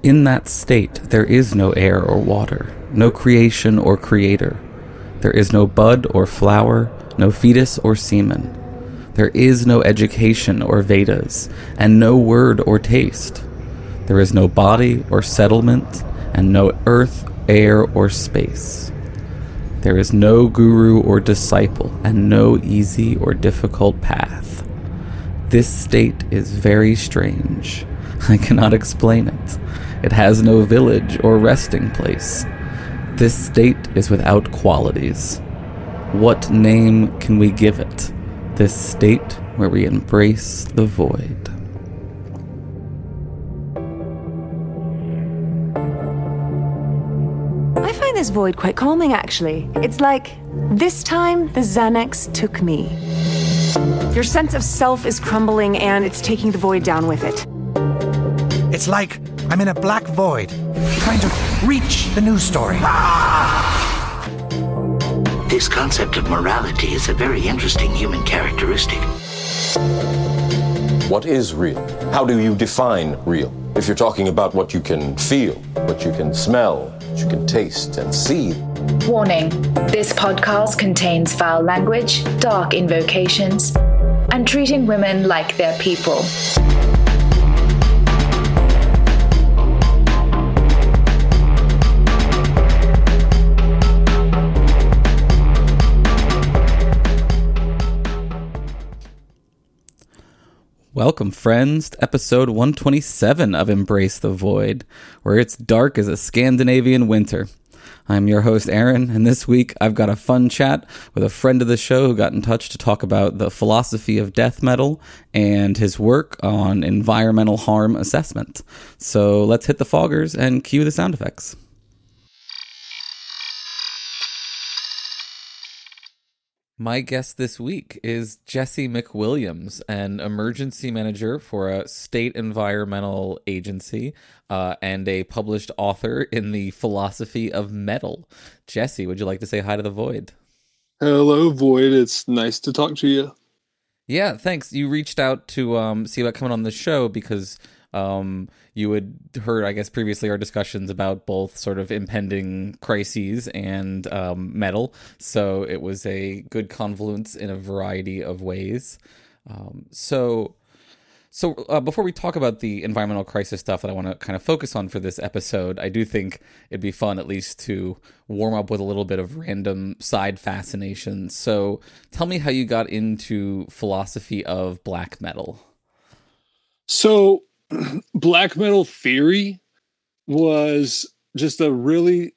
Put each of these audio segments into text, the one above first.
In that state, there is no air or water, no creation or creator. There is no bud or flower, no fetus or semen. There is no education or Vedas, and no word or taste. There is no body or settlement, and no earth, air, or space. There is no guru or disciple, and no easy or difficult path. This state is very strange. I cannot explain it. It has no village or resting place. This state is without qualities. What name can we give it? This state where we embrace the void. I find this void quite calming, actually. It's like, this time the Xanax took me. Your sense of self is crumbling and it's taking the void down with it. It's like I'm in a black void, trying to reach the news story. This concept of morality is a very interesting human characteristic. What is real? How do you define real? If you're talking about what you can feel, what you can smell, what you can taste and see. Warning this podcast contains foul language, dark invocations, and treating women like they're people. Welcome, friends, to episode 127 of Embrace the Void, where it's dark as a Scandinavian winter. I'm your host, Aaron, and this week I've got a fun chat with a friend of the show who got in touch to talk about the philosophy of death metal and his work on environmental harm assessment. So let's hit the foggers and cue the sound effects. My guest this week is Jesse McWilliams, an emergency manager for a state environmental agency uh, and a published author in the philosophy of metal. Jesse, would you like to say hi to the Void? Hello, Void. It's nice to talk to you. Yeah, thanks. You reached out to um, see about coming on the show because um, you had heard, I guess, previously our discussions about both sort of impending crises and um, metal. So it was a good confluence in a variety of ways. Um, so, so uh, before we talk about the environmental crisis stuff that I want to kind of focus on for this episode, I do think it'd be fun at least to warm up with a little bit of random side fascination. So, tell me how you got into philosophy of black metal. So, black metal theory was just a really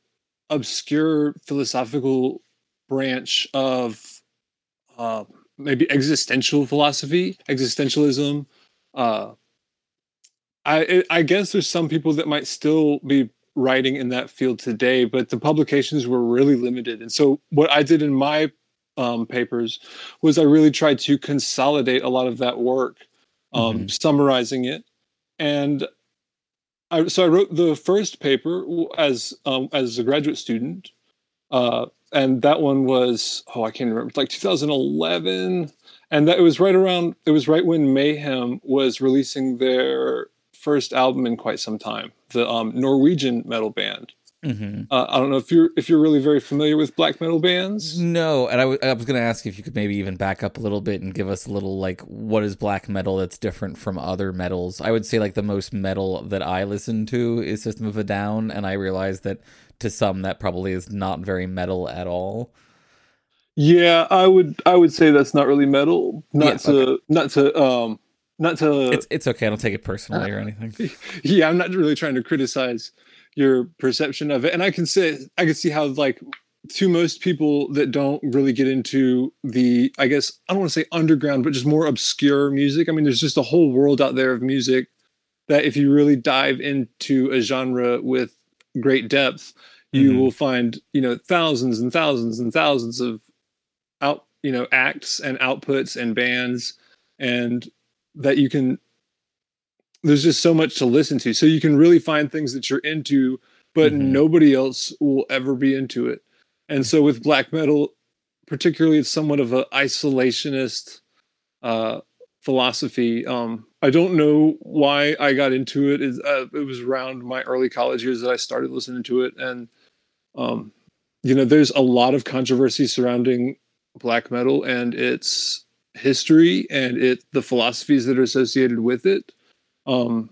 obscure philosophical branch of uh, maybe existential philosophy, existentialism. Uh, I I guess there's some people that might still be writing in that field today, but the publications were really limited. And so what I did in my um, papers was I really tried to consolidate a lot of that work, um, mm-hmm. summarizing it and I, so I wrote the first paper as um, as a graduate student, uh, and that one was oh I can't remember like 2011, and that it was right around it was right when Mayhem was releasing their first album in quite some time, the um, Norwegian metal band. Mm-hmm. Uh, I don't know if you're if you're really very familiar with black metal bands. No, and I, w- I was going to ask if you could maybe even back up a little bit and give us a little like what is black metal that's different from other metals. I would say like the most metal that I listen to is System of a Down, and I realize that to some that probably is not very metal at all. Yeah, I would I would say that's not really metal. Not yeah, to okay. not to um not to. It's it's okay. I don't take it personally uh, or anything. Yeah, I'm not really trying to criticize your perception of it and i can say i can see how like to most people that don't really get into the i guess i don't want to say underground but just more obscure music i mean there's just a whole world out there of music that if you really dive into a genre with great depth you mm-hmm. will find you know thousands and thousands and thousands of out you know acts and outputs and bands and that you can there's just so much to listen to. So you can really find things that you're into, but mm-hmm. nobody else will ever be into it. And so with black metal, particularly, it's somewhat of an isolationist uh, philosophy. Um, I don't know why I got into it. uh, it was around my early college years that I started listening to it, and um, you know, there's a lot of controversy surrounding black metal and its history and it the philosophies that are associated with it. Um,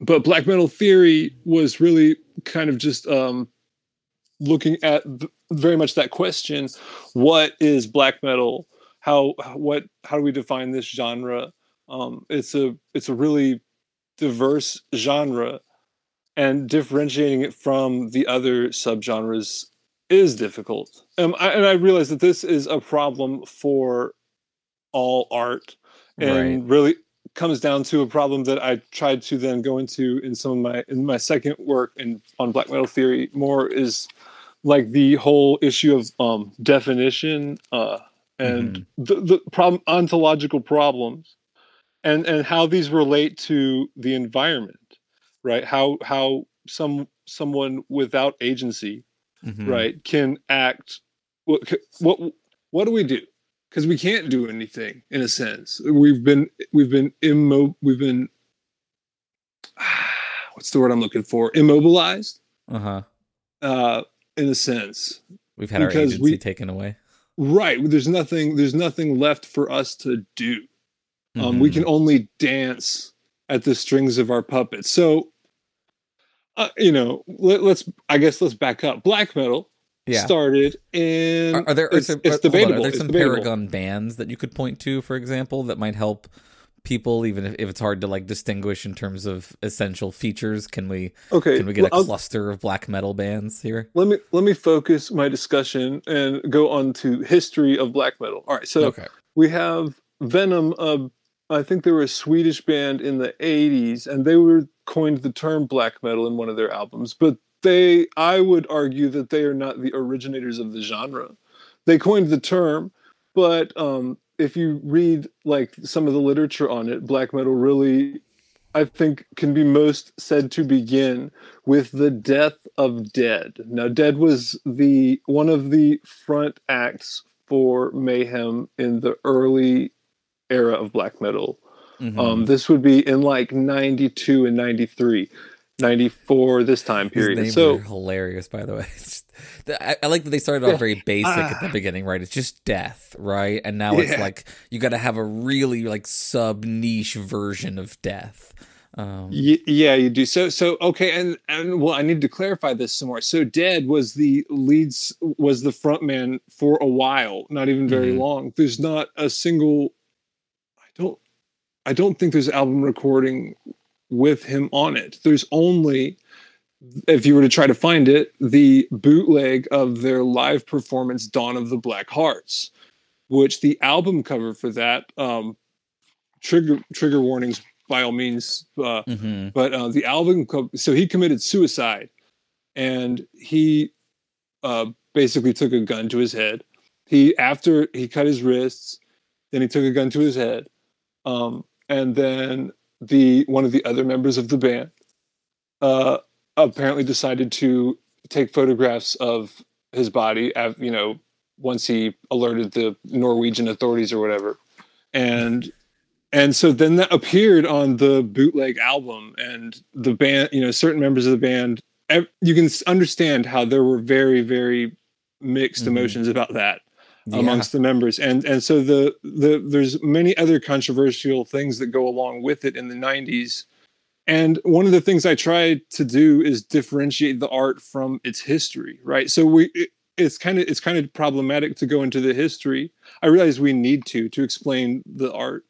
but black metal theory was really kind of just um, looking at very much that question: What is black metal? How what how do we define this genre? Um, it's a it's a really diverse genre, and differentiating it from the other subgenres is difficult. Um, I, and I realize that this is a problem for all art, and Right. really comes down to a problem that I tried to then go into in some of my in my second work in on black metal theory. More is like the whole issue of um, definition uh, and the, the problem ontological problems, and and how these relate to the environment, right? How how some someone without agency Mhm. right can act what what what do we do because we can't do anything in a sense. We've been we've been immo we've been what's the word i'm looking for? Immobilized? Uh-huh. uh in a sense. We've had our agency we- taken away. right. There's nothing there's nothing left for us to do. Um, we Mhm. can only dance at the strings of our puppets. So uh, you know let, let's i guess let's back up. Black metal Yeah. started and Are, are there, it's, are, it's hold on, Are there it's some debatable. Paragon bands that you could point to, for example, that might help people, even if, if it's hard to like distinguish in terms of essential features? Can we okay can we get a well, I'll- cluster of black metal bands here? let me let me focus my discussion and go on to history of black metal. All right, so okay. we have Venom. Uh, I think they were a Swedish band in the '80s, and they were coined the term black metal in one of their albums. But they, I would argue that they are not the originators of the genre. They coined the term, but um, if you read like some of the literature on it, black metal really, I think, can be most said to begin with the death of Dead. Now, Dead was the one of the front acts for Mayhem in the early era of black metal. Mhm. Um, this would be in like 92 and 93, 94, this time period. names So, are hilarious, by the way. Just- I, I like that they started off very basic at the beginning, right? It's just death, right? And now it's like you got to have a really like sub niche version of death. Um, yeah, you do. So, so okay, and and well, I need to clarify this some more. So, Dead was the leads, was the front man for a while, not even very Mhm. long. There's not a single. I don't. I don't think there's album recording with him on it. There's only, if you were to try to find it, the bootleg of their live performance, "Dawn of the Black Hearts," which the album cover for that. Um, trigger trigger warnings by all means. Uh, mhm. but uh, the album co- so he committed suicide and he uh, basically took a gun to his head he after he cut his wrists then he took a gun to his head um, and then the one of the other members of the band uh, apparently decided to take photographs of his body you know once he alerted the norwegian authorities or whatever and and so then that appeared on the bootleg album and the band you know certain members of the band you can understand how there were very very mixed Mhm. emotions about that Yeah. amongst the members and and so the the there's many other controversial things that go along with it in the 90s and one of the things i try to do is differentiate the art from its history right so we it, it's kind of it's kind of problematic to go into the history i realize we need to to explain the art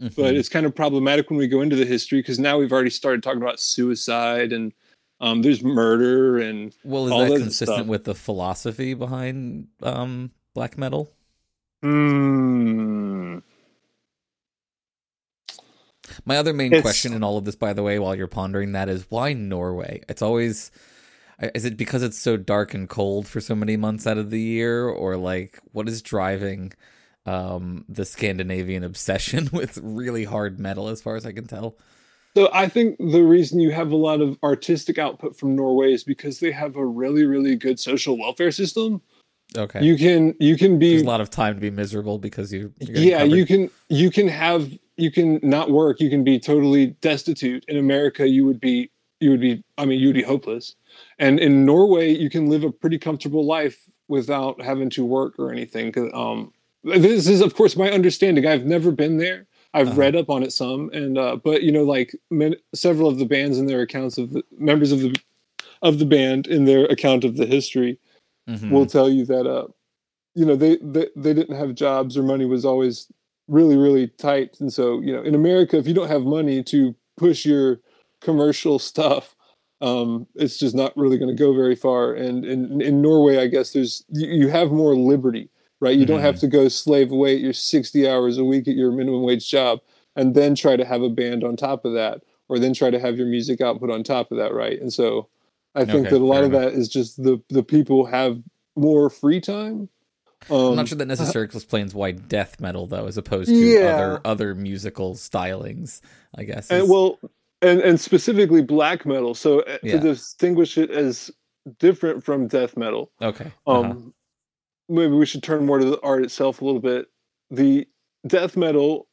but Mhm. it's kind of problematic when we go into the history because now we've already started talking about suicide and um, there's murder and well, is that consistent stuff. with the philosophy behind um, black metal? Hmm. My other main It's- question in all of this, by the way, while you're pondering that, is why Norway? It's always. Is it because it's so dark and cold for so many months out of the year, or like what is driving um, the Scandinavian obsession with really hard metal? As far as I can tell, so I think the reason you have a lot of artistic output from Norway is because they have a really really good social welfare system. Okay. You can you can be There's a lot of time to be miserable because you. Yeah covered. you can you can have you can not work you can be totally destitute in america you would be you would be i mean you would be hopeless and in norway you can live a pretty comfortable life without having to work or anything um this is of course my understanding i've never been there i've Uh-huh. read up on it some and uh but you know like min- several of the bands in their accounts of the members of the of the band in their account of the history Mhm. will tell you that uh you know they, they they didn't have jobs or money was always really really tight. And so you know in america if you don't have money to push your commercial stuff um it's just not really going to go very far. And in in norway i guess there's you, you have more liberty right? You don't have to go slave away at your 60 hours a week at your minimum wage job and then try to have a band on top of that or then try to have your music output on top of that right? And so i think Okay, that a lot fair of that is just the the people have more free time um, I'm not sure that necessarily explains why death metal, though, as opposed to Yeah. other other musical stylings. I guess. and well and and specifically black metal so uh, Yeah. to distinguish it as different from death metal okay. um uh-huh. maybe we should turn more to the art itself a little bit the death metal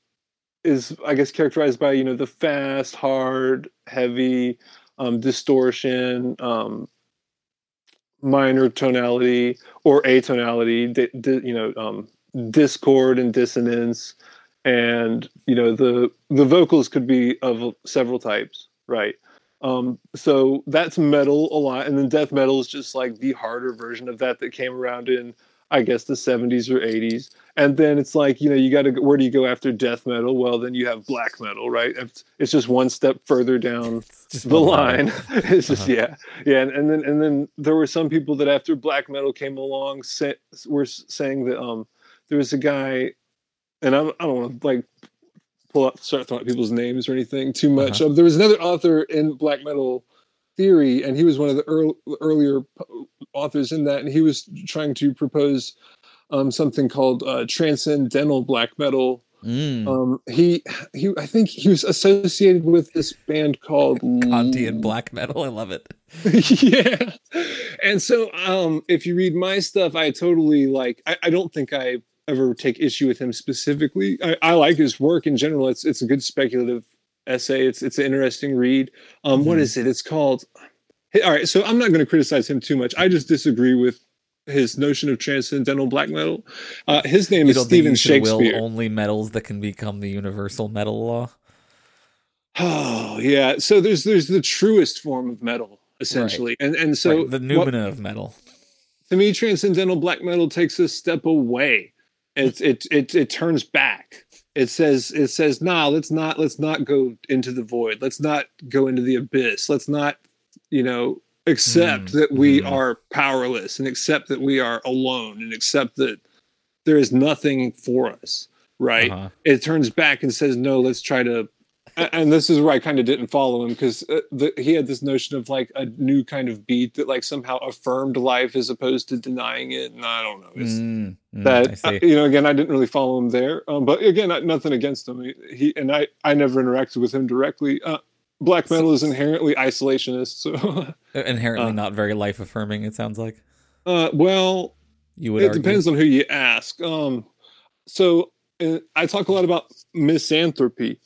is i guess characterized by you know the fast hard heavy um distortion um minor tonality or atonality di- di- you know um discord and dissonance. And you know the the vocals could be of several types right? Um so that's metal a lot. And then death metal is just like the harder version of that that came around in i guess the 70s or 80s and then it's like you know you got to where do you go after death metal? Well then you have black metal right? It's, it's just one step further down the line. it's just yeah. Yeah and, and then and then there were some people that after black metal came along sa- were saying that um there was a guy and I'm, i don't want to like pull up start throwing out people's names or anything too much. Uh-huh. um, there was another author in black metal theory and he was one of the earl- earlier authors in that and he was trying to propose um, something called uh, transcendental black metal Mm. um, he he i think he was associated with this band called Kantian black metal. I love it. yeah and so um if you read my stuff i totally like i, I don't think i ever take issue with him specifically I, I like his work in general it's it's a good speculative essay it's it's an interesting read um what Mhm. is it it's called all right so i'm not going to criticize him too much. I just disagree with his notion of transcendental black metal. Uh his name You is stephen should will shakespeare. only metals that can become the universal metal law? oh yeah so there's there's the truest form of metal essentially. And and so Right, the what- noumena of metal. to me transcendental black metal takes a step away. It it it, it turns back. It says it says nah let's not let's not go into the void. Let's not go into the abyss. Let's not you know accept Mm, that we mhm. are powerless and accept that we are alone and accept that there is nothing for us right Uh-huh. it turns back and says no let's try to and this is where i kind of didn't follow him because uh, he had this notion of like a new kind of beat that like somehow affirmed life as opposed to denying it and i don't know it's Mm, mm, I that uh, you know again i didn't really follow him there um, but again I- nothing against him he, he and i i never interacted with him directly uh, black metal is inherently isolationist so Inherently uh, not very life affirming. It sounds like uh, well you would. it argue. depends on who you ask. Um, so uh, I talk a lot about misanthropy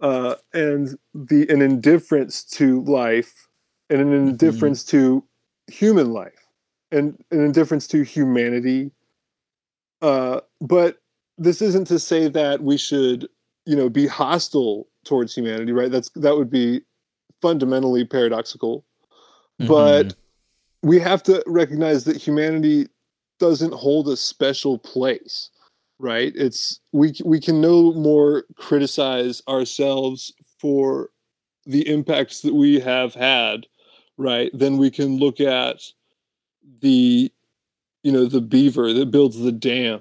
uh, and the an indifference to life and an Mm-hmm. indifference to human life and an indifference to humanity. Uh, but this isn't to say that we should, you know, be hostile towards humanity, right? That's that would be fundamentally paradoxical. But Mhm. we have to recognize that humanity doesn't hold a special place right it's we we can no more criticize ourselves for the impacts that we have had right then we can look at the you know the beaver that builds the dam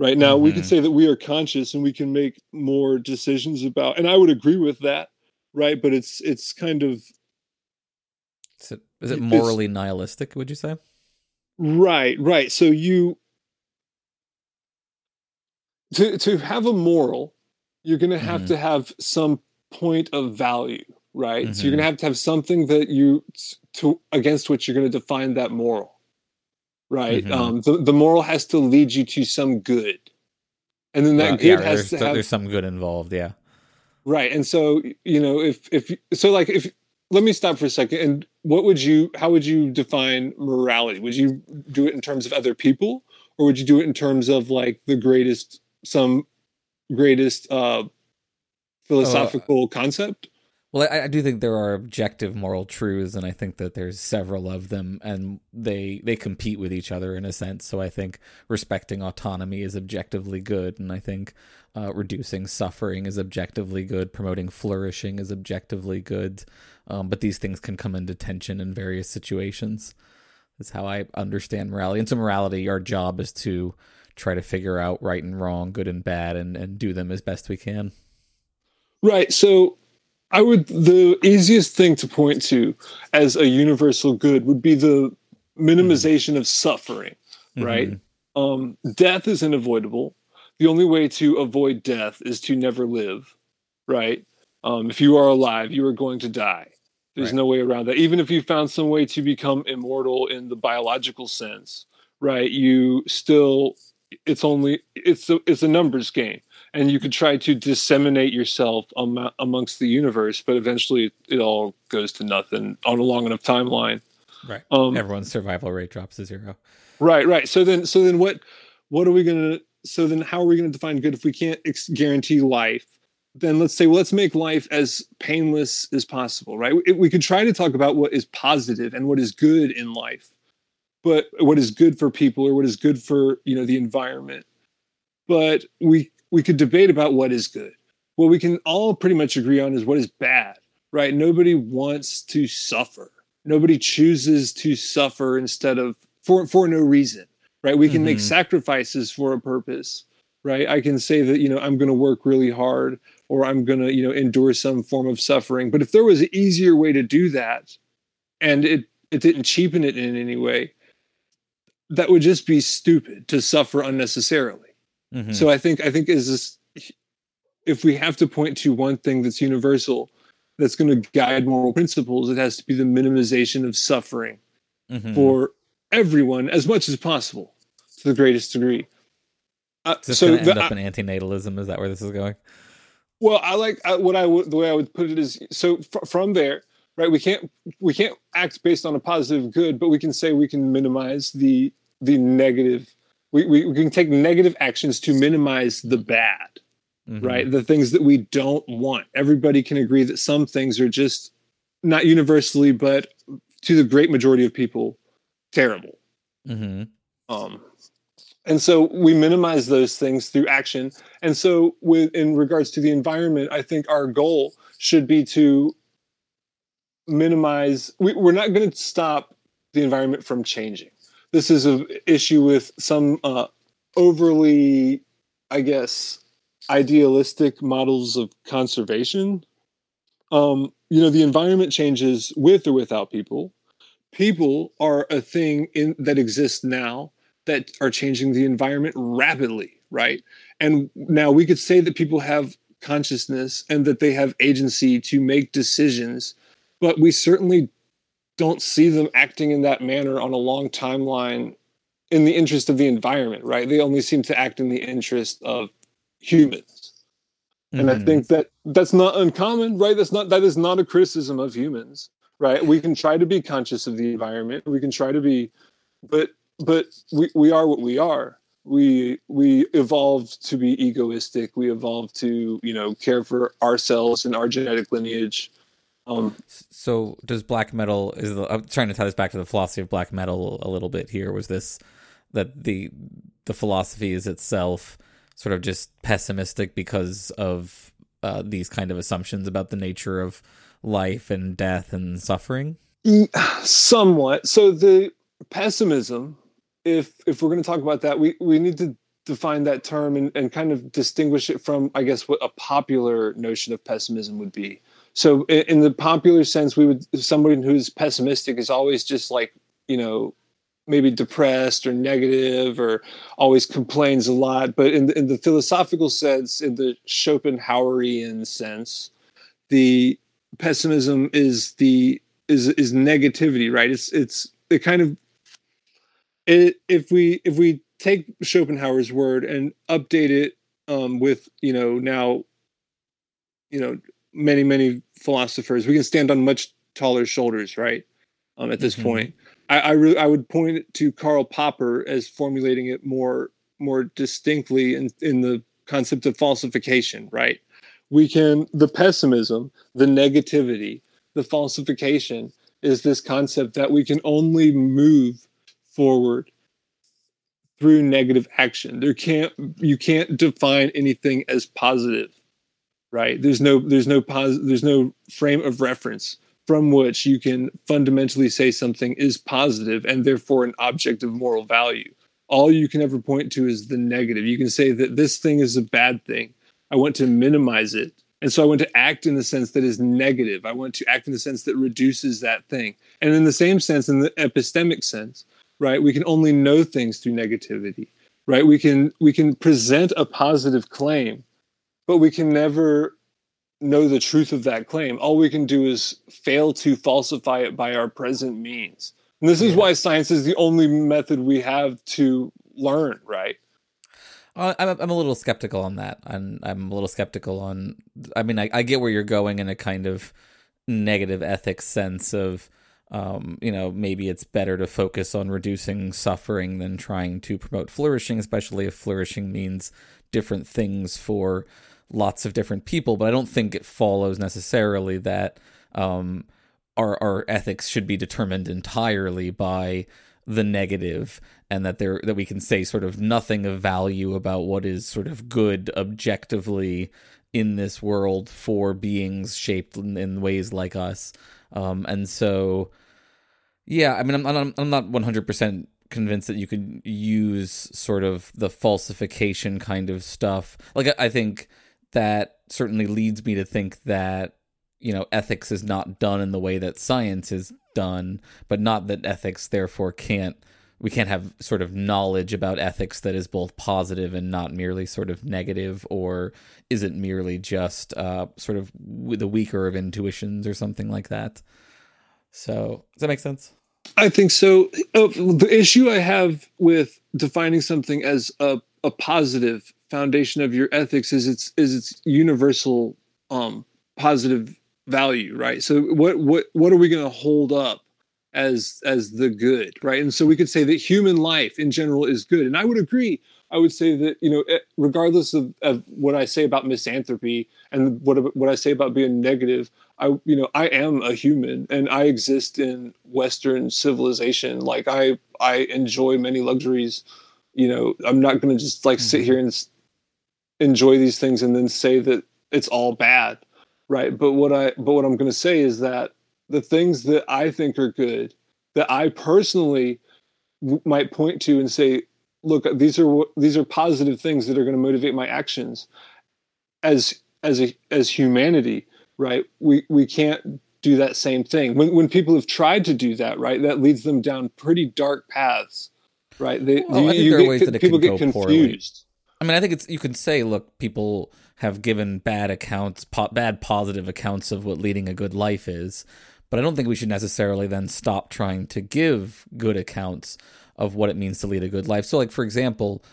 right now we can Mhm. say that we are conscious and we can make more decisions about and i would agree with that right but it's it's kind of Is it, is it morally nihilistic? Would you say? Right, right. So you to to have a moral, you're going to have Mhm. to have some point of value, right? So you're going to have to have something that you to against which you're going to define that moral. Right? Mhm. Um the, the moral has to lead you to some good. And then that Well, good yeah, has to have there's some good involved. Yeah. Right. And so, you know, if if so like if let me stop for a second and what would you how would you define morality? Would you do it in terms of other people or would you do it in terms of like the greatest some greatest uh philosophical concept? Well, I, I do think there are objective moral truths, and I think that there's several of them, and they they compete with each other in a sense. So I think respecting autonomy is objectively good, and I think uh, reducing suffering is objectively good. Promoting flourishing is objectively good, um, but these things can come into tension in various situations. That's how I understand morality. And so morality, our job is to try to figure out right and wrong, good and bad, and and do them as best we can. Right. So I would the easiest thing to point to as a universal good would be the minimization of suffering, right? Um, death is unavoidable. The only way to avoid death is to never live, right? Um, if you are alive, you are going to die. There's Right. no way around that. Even if you found some way to become immortal in the biological sense, right? You still, it's only it's a it's a numbers game, and you could try to disseminate yourself am- amongst the universe, but eventually it all goes to nothing on a long enough timeline. Right. Um, Everyone's survival rate drops to zero. Right, right. So then, so then, what, what are we gonna? So then, how are we gonna define good if we can't ex- guarantee life? Then let's say, well, let's make life as painless as possible, right? We, we could try to talk about what is positive and what is good in life, but what is good for people or what is good for you know the environment. But we we could debate about what is good. What we can all pretty much agree on is what is bad, right? Nobody wants to suffer. Nobody chooses to suffer instead of for for no reason, right? We can make Mhm. sacrifices for a purpose, right? I can say that you know I'm going to work really hard or I'm going to you know endure some form of suffering. But if there was an easier way to do that, and it it didn't cheapen it in any way, that would just be stupid to suffer unnecessarily. Mhm. So I think I think is this if we have to point to one thing that's universal that's going to guide moral principles, it has to be the minimization of suffering Mhm. for everyone as much as possible to the greatest degree. Uh, Is this so to the- end up I- in antinatalism? Is that where this is going? well, I like I, what I would the way I would put it is so fr- from there, right? We can't we can't act based on a positive good, but we can say we can minimize the the negative. We we, we can take negative actions to minimize the bad. Mhm. right? The things that we don't want. Everybody can agree that some things are just not universally, but to the great majority of people, terrible. Mhm. Um, and so we minimize those things through action. And so, with in regards to the environment, I think our goal should be to minimize. We, we're not going to stop the environment from changing. This is an issue with some uh, overly, I guess, idealistic models of conservation. Um, you know, the environment changes with or without people. People are a thing in that exists now that are changing the environment rapidly, right? And now we could say that people have consciousness and that they have agency to make decisions, but we certainly don't see them acting in that manner on a long timeline in the interest of the environment, right? They only seem to act in the interest of humans. And I Mhm. think that that's not uncommon, right? That's not that is not a criticism of humans, right? We can try to be conscious of the environment. We can try to be, but but we, we are what we are. We we evolved to be egoistic. We evolved to you know care for ourselves and our genetic lineage. Um, So does black metal is the, I'm trying to tie this back to the philosophy of black metal a little bit here was this that the the philosophy is itself sort of just pessimistic because of uh, these kind of assumptions about the nature of life and death and suffering? Somewhat. So the pessimism if if we're going to talk about that we we need to define that term and, and kind of distinguish it from i guess what a popular notion of pessimism would be so in, the popular sense we would somebody who's pessimistic is always just like you know maybe depressed or negative or always complains a lot. But in the, in the philosophical sense in the schopenhauerian sense the pessimism is the is is negativity right? It's it's it kind of it if we if we take schopenhauer's word and update it um with you know now you know many many philosophers. We can stand on much taller shoulders, right? Um, at this mm-hmm. point, I I, re- I would point to Karl Popper as formulating it more more distinctly in in the concept of falsification, right? We can the pessimism, the negativity, the falsification is this concept that we can only move forward through negative action. There can't you can't define anything as positive, right? There's no there's no pos there's no frame of reference from which you can fundamentally say something is positive and therefore an object of moral value. All you can ever point to is the negative. You can say that this thing is a bad thing. I want to minimize it. And so I want to act in the sense that is negative. I want to act in the sense that reduces that thing. And in the same sense, in the epistemic sense, right, we can only know things through negativity, right? We can we can present a positive claim, but we can never know the truth of that claim. All we can do is fail to falsify it by our present means. And this is why science is the only method we have to learn, right? Uh, I'm I'm a little skeptical on that. I'm I'm a little skeptical on. I mean, I, I get where you're going in a kind of negative ethics sense of, um, you know, maybe it's better to focus on reducing suffering than trying to promote flourishing, especially if flourishing means different things for lots of different people. But I don't think it follows necessarily that um, our our ethics should be determined entirely by the negative and that there that we can say sort of nothing of value about what is sort of good objectively in this world for beings shaped in, in ways like us um, and so yeah i mean i'm, I'm, I'm not 100% convinced that you could use sort of the falsification kind of stuff like i think that certainly leads me to think that you know ethics is not done in the way that science is done but not that ethics therefore can't we can't have sort of knowledge about ethics that is both positive and not merely sort of negative or isn't merely just uh, sort of the weaker of intuitions or something like that. So does that make sense? I think so. Uh, the issue i have with defining something as a, a positive foundation of your ethics is its is its universal um positive value, right? So what what what are we going to hold up as as the good, right? And so we could say that human life in general is good, and I would agree. I would say that you know, eh, regardless of, of what I say about misanthropy and what what I say about being negative, I you know I am a human and I exist in Western civilization. Like I I enjoy many luxuries. You know, I'm not going to just like sit mm-hmm. here and enjoy these things and then say that it's all bad right? But what i but what i'm going to say is that the things that i think are good that i personally w- might point to and say look these are these are positive things that are going to motivate my actions. As as a as humanity right we we can't do that same thing. When when people have tried to do that right that leads them down pretty dark paths right? They well, you, you get, people get confused poorly. I mean i think it's you can say look people have given bad accounts, po- bad positive accounts of what leading a good life is. But I don't think we should necessarily then stop trying to give good accounts of what it means to lead a good life. So, like for example,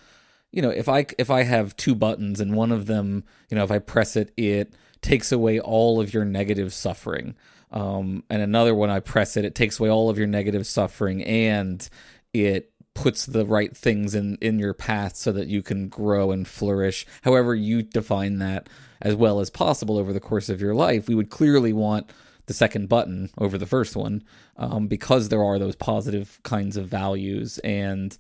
you know, if I if I have two buttons and one of them, you know, if I press it, it takes away all of your negative suffering. Um, and another one, I press it, it takes away all of your negative suffering, and it puts the right things in in your path so that you can grow and flourish however you define that as well as possible over the course of your life we would clearly want the second button over the first one um, because there are those positive kinds of values. And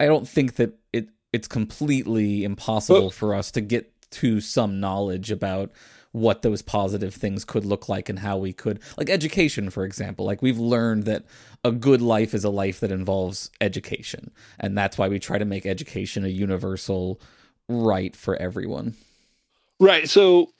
i don't think that it it's completely impossible for us to get to some knowledge about what those positive things could look like and how we could like education for example. Like we've learned that a good life is a life that involves education and that's why we try to make education a universal right for everyone. Right so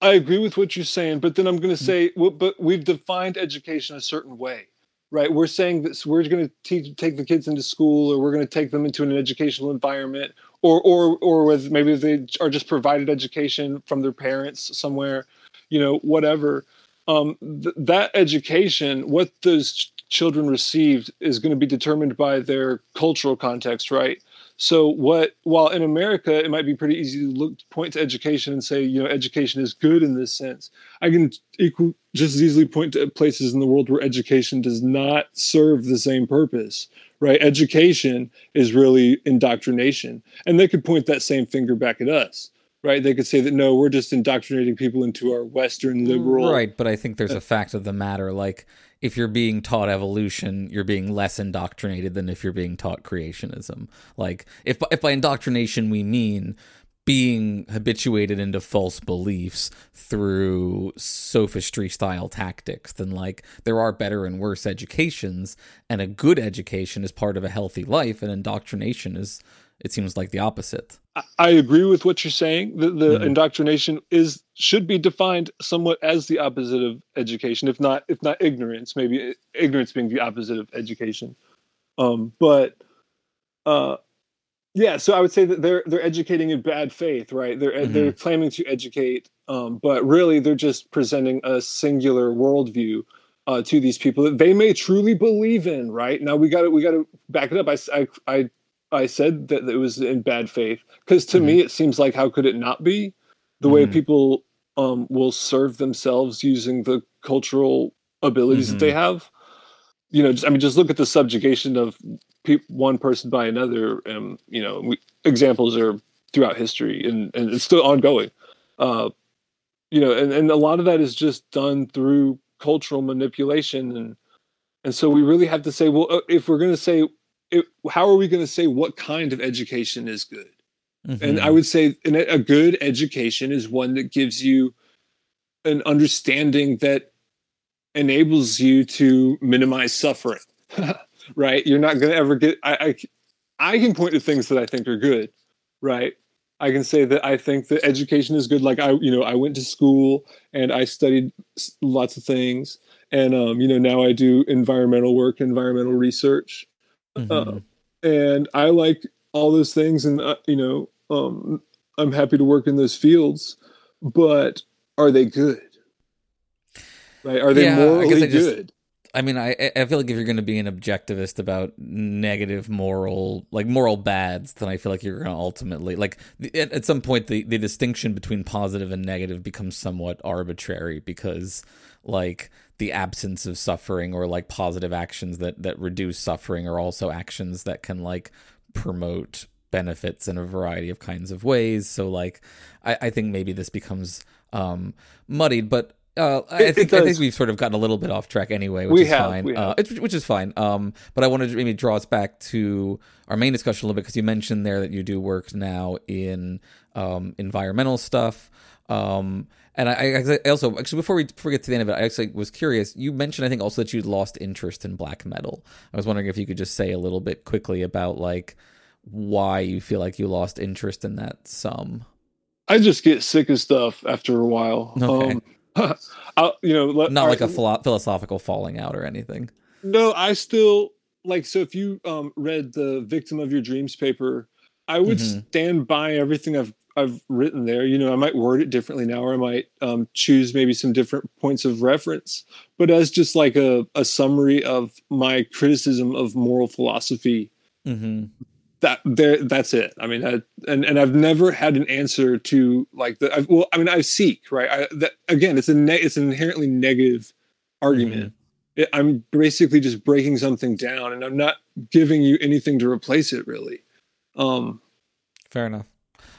i agree with what you're saying but then i'm going to mm. say well, but we've defined education a certain way right? We're saying that we're going to teach, take the kids into school or we're going to take them into an educational environment or or or with maybe they are just provided education from their parents somewhere you know whatever. Um, th- that education what those ch- children received is going to be determined by their cultural context right So what while in America it might be pretty easy to look point to education and say, you know, education is good in this sense. I can equal just as easily point to places in the world where education does not serve the same purpose. Right? Education is really indoctrination. And they could point that same finger back at us right? They could say that no, we're just indoctrinating people into our Western mm. liberal. Right, but I think there's a uh, fact of the matter. Like, if you're being taught evolution, you're being less indoctrinated than if you're being taught creationism. Like, if if by indoctrination we mean being habituated into false beliefs through sophistry style tactics, then like there are better and worse educations, and a good education is part of a healthy life, and indoctrination is it seems like the opposite. I agree with what you're saying. The, the mm-hmm. indoctrination is should be defined somewhat as the opposite of education, if not if not ignorance. Maybe ignorance being the opposite of education. Um, but uh, yeah, so I would say that they're they're educating in bad faith, right? They're mm-hmm. they're claiming to educate, um, but really they're just presenting a singular worldview uh, to these people that they may truly believe in, right? Now we got to we got to back it up. I, I I I said that it was in bad faith because to mm-hmm. me it seems like how could it not be the mm-hmm. way people um, will serve themselves using the cultural abilities mm-hmm. that they mm-hmm. have. You know, just, I mean, just look at the subjugation of pe- one person by another. And you know, we, examples are throughout history, and, and it's still ongoing. Uh, you know, and, and a lot of that is just done through cultural manipulation, and and so we really have to say, well, uh, if we're going to say it, how are we going to say what kind of education is good? Mm-hmm. And I would say a good education is one that gives you an understanding that enables you to minimize suffering. right? You're not going to ever get. I, I I can point to things that I think are good. Right? I can say that I think that education is good. Like I, you know, I went to school and I studied lots of things, and um, you know, now I do environmental work, environmental research, Mm-hmm. Uh, and I like all those things, and uh, you know, um, I'm happy to work in those fields. But are they good? Right? Are they yeah, morally I just, good? I mean, I I feel like if you're going to be an objectivist about negative moral, like moral bads, then I feel like you're going to ultimately, like, at, at some point, the the distinction between positive and negative becomes somewhat arbitrary because, like, the absence of suffering or like positive actions that that reduce suffering are also actions that can like promote benefits in a variety of kinds of ways so like i, I think maybe this becomes um muddied but uh, I think I think we've sort of gotten a little bit off track anyway, which we is have, fine. Uh, which is fine. Um, but I wanted to maybe draw us back to our main discussion a little bit because you mentioned there that you do work now in um, environmental stuff. Um, and I, I, also actually before we forget to the end of it, I actually was curious. You mentioned I think also that you'd lost interest in black metal. I was wondering if you could just say a little bit quickly about like why you feel like you lost interest in that some. I just get sick of stuff after a while. Okay. Um, I, you know, let, not like a philo- philosophical falling out or anything. No, I still like. So if you um, read the "Victim of Your Dreams" paper, I would mm-hmm. stand by everything I've I've written there. You know, I might word it differently now, or I might um, choose maybe some different points of reference. But as just like a, a summary of my criticism of moral philosophy, mm-hmm. that there, that's it. I mean, that, and and I've never had an answer to like the. I've, well, I mean, I seek right. I, that again, it's a ne- it's an inherently negative argument. Mm-hmm. It, I'm basically just breaking something down, and I'm not giving you anything to replace it. Really. Um, Fair enough.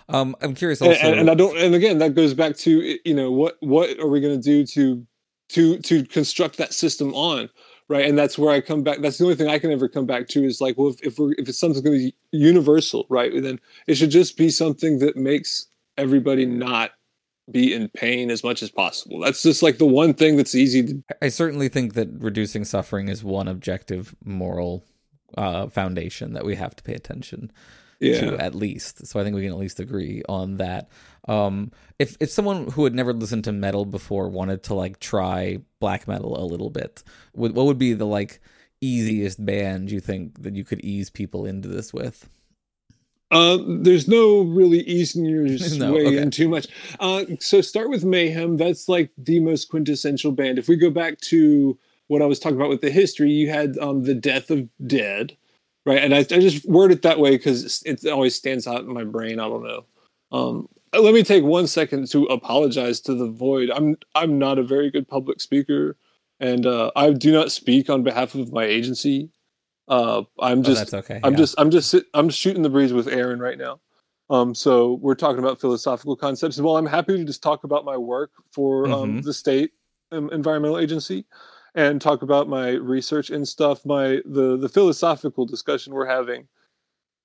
Um, I'm curious also, and, and, I don't. And again, that goes back to you know what what are we going to do to to to construct that system on right? And that's where I come back. That's the only thing I can ever come back to is like, well, if, if we're if it's something going to be universal, right? Then it should just be something that makes everybody not be in pain as much as possible. That's just like the one thing that's easy to. I certainly think that reducing suffering is one objective moral uh, foundation that we have to pay attention yeah. at least. So I think we can at least agree on that. Um, if if someone who had never listened to metal before wanted to like try black metal a little bit, what would be the like easiest band you think that you could ease people into this with? Uh, there's no really easing your no, way okay. in too much. Uh, so start with Mayhem. That's like the most quintessential band. If we go back to what I was talking about with the history, you had um, the Death of Dead, right and i, I just word it that way because it always stands out in my brain i don't know um, let me take one second to apologize to the void i'm i'm not a very good public speaker and uh, i do not speak on behalf of my agency uh, i'm Oh, just that's okay. i'm yeah. just i'm just sit, i'm shooting the breeze with aaron right now um, so we're talking about philosophical concepts well i'm happy to just talk about my work for um, Mhm. the state um, environmental agency and talk about my research and stuff my the the philosophical discussion we're having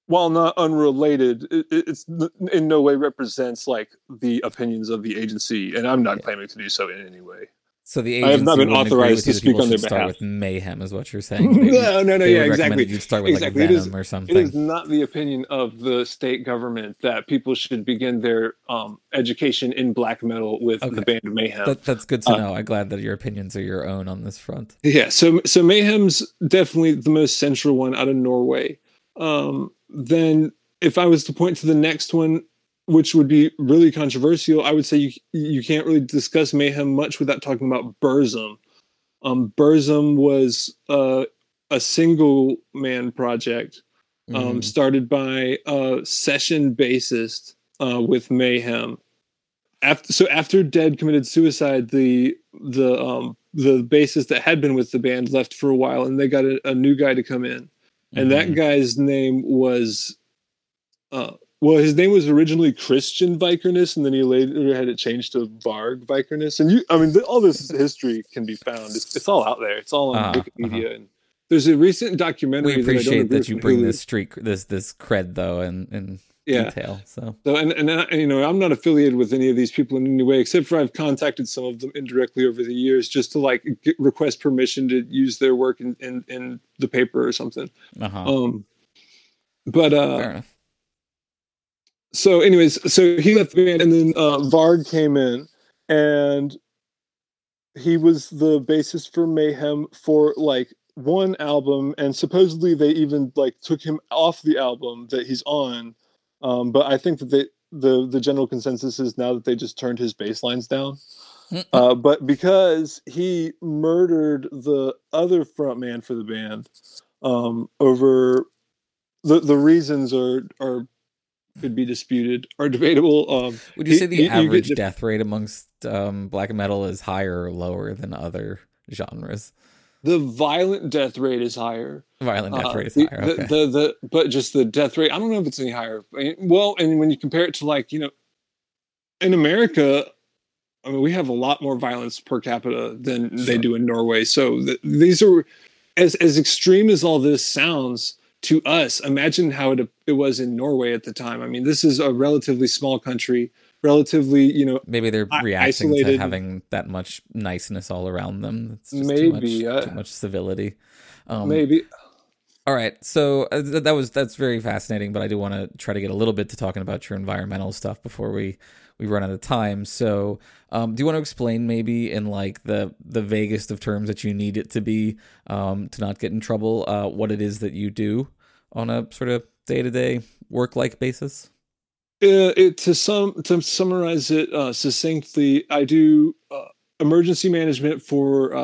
while not unrelated it, it- it's in no way represents like the opinions of the agency and i'm not Yeah. claiming to do so in any way So the I have not been authorized to speak on their should start behalf. with mayhem, is what you're saying. They- no no no yeah exactly You'd start with exactly. like a is- or something. It is not the opinion of the state government that people should begin their um, education in black metal with Okay. the band Mayhem. That, that's good to Uh, know. I'm glad that your opinions are your own on this front. Yeah, so so Mayhem's definitely the most central one out of Norway. Um, then if I was to point to the next one, which would be really controversial, I would say you you can't really discuss Mayhem much without talking about Burzum. Um, Burzum was uh, a single man project um, Mhm. started by a session bassist uh, with Mayhem. After so after Dead committed suicide, the the um, the bassist that had been with the band left for a while, and they got a, a new guy to come in, and that Mhm. guy's name was. Uh, well, his name was originally Kristian Vikernes, and then he later had it changed to Varg Vikernes. And you, I mean, all this history can be found. It's, it's all out there. It's all on Uh-huh, Wikipedia. And there's a recent documentary. we that appreciate agree that you bring Hulu. this street, this this cred though, in in Yeah. detail. So So and and, and you know I'm not affiliated with any of these people in any way, except for I've contacted some of them indirectly over the years just to like get, request permission to use their work in, in in the paper or something. uh-huh. Um, but uh. So anyways, so he left the band, and then uh, Varg came in, and he was the bassist for Mayhem for like one album, and supposedly they even like took him off the album that he's on. Um, but I think that they the the general consensus is now that they just turned his bass lines down. Uh, but because he murdered the other frontman for the band um, over the the reasons are are could be disputed or debatable. Um, Would you say the you- you get average the- death rate amongst um, black metal is higher or lower than other genres? the violent death rate is higher. Violent death Uh, rate is the, higher. the- Okay. the, the, but just the death rate, I don't know if it's any higher. Well, and when you compare it to like, you know, in America, I mean, we have a lot more violence per capita than they do in Norway. So th- these are as as extreme as all this sounds to us. Imagine how it it was in Norway at the time. I mean, this is a relatively small country, relatively, you know, Maybe they're i- reacting to isolated- having that much niceness all around them. It's just Maybe, too uh, much, too much civility. Um, maybe. All right, so uh, th- that was that's very fascinating, but I do want to try to get a little bit to talking about your environmental stuff before we we run out of time. So, um, do you want to explain maybe in like the the vaguest of terms that you need it to be um, to not get in trouble, uh, what it is that you do on a sort of day to day work like basis? Uh, it, to sum to summarize it uh, succinctly, I do uh, emergency management for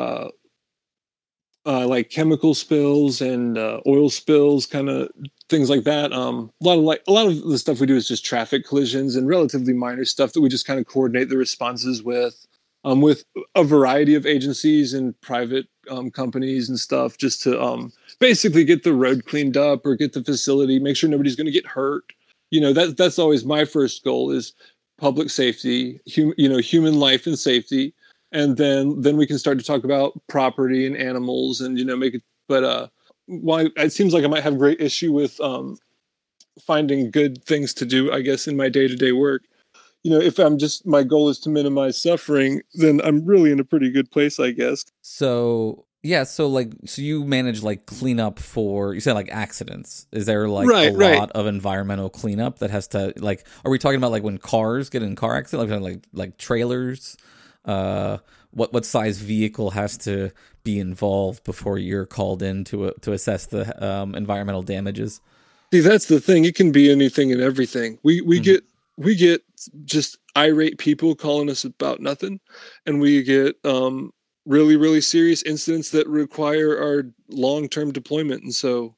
uh, like chemical spills and uh, oil spills, kind of things like that. Um, a lot of like a lot of the stuff we do is just traffic collisions and relatively minor stuff that we just kind of coordinate the responses with, um, with a variety of agencies and private um, companies and stuff, just to um, basically get the road cleaned up or get the facility, make sure nobody's going to get hurt you know that that's always my first goal is public safety hum, you know human life and safety and then then we can start to talk about property and animals and you know make it but uh why it seems like i might have great issue with um finding good things to do i guess in my day-to-day work you know if i'm just my goal is to minimize suffering then i'm really in a pretty good place i guess So yeah, so like so you manage like cleanup for you said like accidents. Is there like Right, a right. lot of environmental cleanup that has to like are we talking about like when cars get in car accident like like like trailers? Uh what what size vehicle has to be involved before you're called in to to assess the um, environmental damages? See, that's the thing. It can be anything and everything. We we Mhm. get we get just irate people calling us about nothing, and we get um, really really serious incidents that require our long term deployment. And so,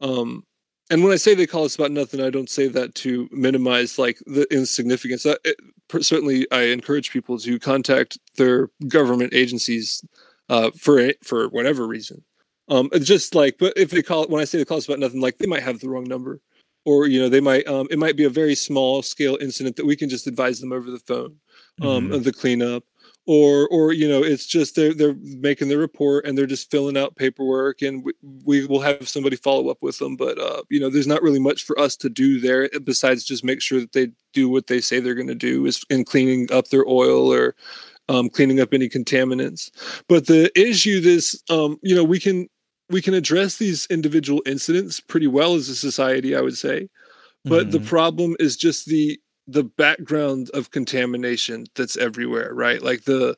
Um, and when I say they call us about nothing, I don't say that to minimize like the insignificance. Uh, it, certainly, I encourage people to contact their government agencies uh, for for whatever reason. Um, it's just like, but if they call when I say they call us about nothing, like they might have the wrong number, or you know, they might um, it might be a very small scale incident that we can just advise them over the phone um, Mhm. of the cleanup, or or you know, it's just they're they're making the report and they're just filling out paperwork, and we, we will have somebody follow up with them. But uh, you know, there's not really much for us to do there besides just make sure that they do what they say they're going to do, is in cleaning up their oil or um, cleaning up any contaminants. But the issue this, um, you know, we can we can address these individual incidents pretty well as a society, I would say. But the Mhm. problem is just the the background of contamination that's everywhere, right? Like the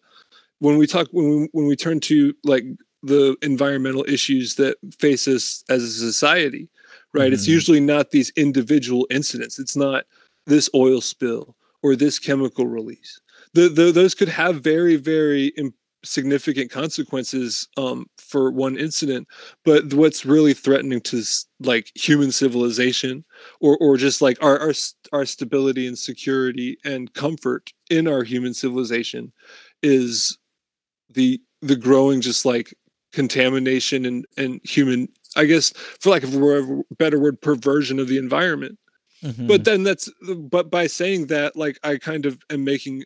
when we talk when we, when we turn to like the environmental issues that face us as a society, right? It's Mhm. usually not these individual incidents. It's not this oil spill or this chemical release. The, the, those could have very, very im- significant consequences um, for one incident. But what's really threatening to like human civilization or, or just like our, our, our stability and security and comfort in our human civilization is the the growing just like contamination and and human i guess for lack of a better word perversion of the environment Mhm. but then that's but by saying that like i kind of am making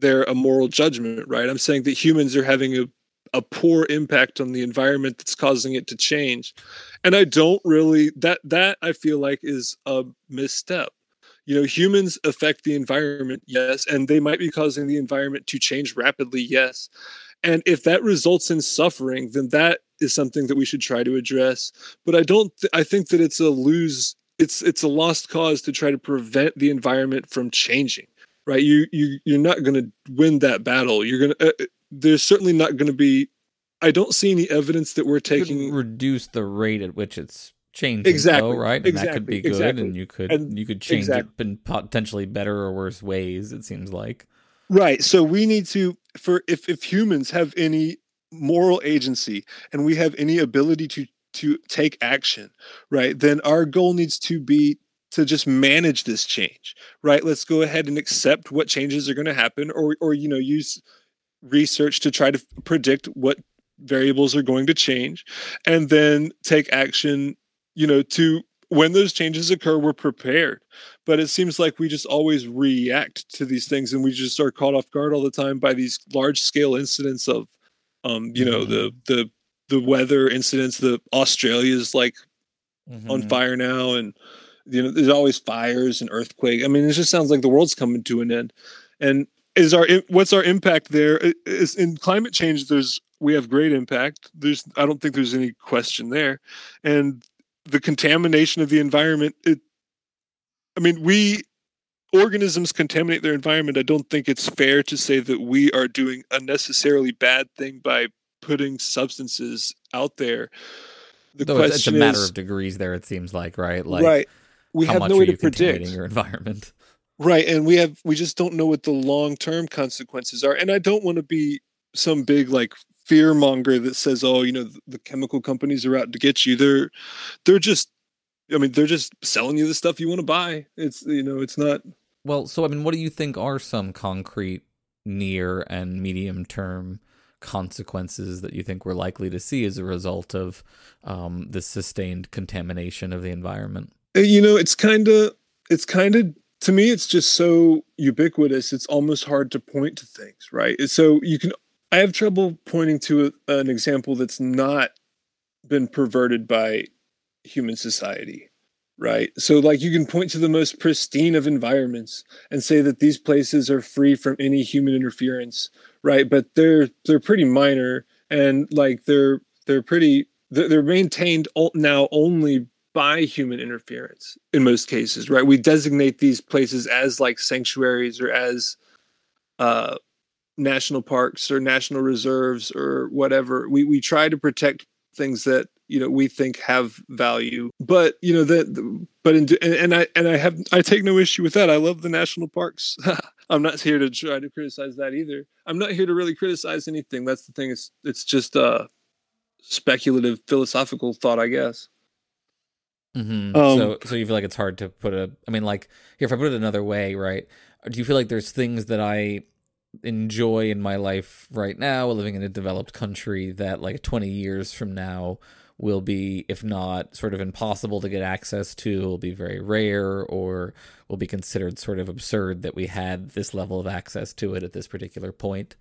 there a moral judgment right? I'm saying that humans are having a, a poor impact on the environment that's causing it to change. And i don't really that that i feel like is a misstep. You know humans affect the environment yes and they might be causing the environment to change rapidly yes. And if that results in suffering then that is something that we should try to address. But i don't th- i think that it's a lose it's it's a lost cause to try to prevent the environment from changing right you you you're not going to win that battle you're going to uh, there's certainly not going to be i don't see any evidence that we're taking reduce the rate at which it's changing, Exactly, though, right? And that could be good, exactly. and you could And- you could change exact- it in potentially better or worse ways. It seems like. Right. So we need to for if if humans have any moral agency and we have any ability to to take action, right? Then our goal needs to be to just manage this change, right? Let's go ahead and accept what changes are going to happen or or you know use research to try to predict what variables are going to change and then take action, you know, to when those changes occur we're prepared but it seems like we just always react to these things and we just are caught off guard all the time by these large scale incidents of um you know the the the weather incidents the australia's like on Mhm. fire now and you know there's always fires and earthquake. I mean it just sounds like the world's coming to an end. And is our what's our impact there? I- in climate change there's we have great impact. There's i don't think there's any question there. And the contamination of the environment it i mean we organisms contaminate their environment. I don't think it's fair to say that we are doing a necessarily bad thing by putting substances out there. The Though it's, it's a matter is- of degrees there. It seems like right. Like right we how have no way to predict your environment? Right, and we have we just don't know what the long term consequences are, and I don't want to be some big like fear monger that says, "Oh, you know, the, the chemical companies are out to get you." They're they're just, I mean, they're just selling you the stuff you want to buy. It's you know, it's not. Well, so I mean, what do you think are some concrete near and medium term consequences that you think we're likely to see as a result of um, this sustained contamination of the environment? Uh, You know, it's kind of it's kind of to me, it's just so ubiquitous. It's almost hard to point to things, right? So you can. I have trouble pointing to a, an example that's not been perverted by human society right so like you can point to the most pristine of environments and say that these places are free from any human interference right but they're they're pretty minor and like they're they're pretty they're, they're maintained now only by human interference in most cases right? We designate these places as like sanctuaries or as uh national parks or national reserves or whatever. We we try to protect things that you know we think have value. But you know that but in and, and i and i have i take no issue with that. I love the national parks. I'm not here to try to criticize that either. I'm not here to really criticize anything. That's the thing. It's it's just a speculative philosophical thought i guess Mm-hmm. Um, so, so you feel like it's hard to put a. I mean, like here, if I put it another way, right? Do you feel like there's things that I enjoy in my life right now, living in a developed country, that like 20 years from now will be, if not sort of impossible to get access to, will be very rare, or will be considered sort of absurd that we had this level of access to it at this particular point?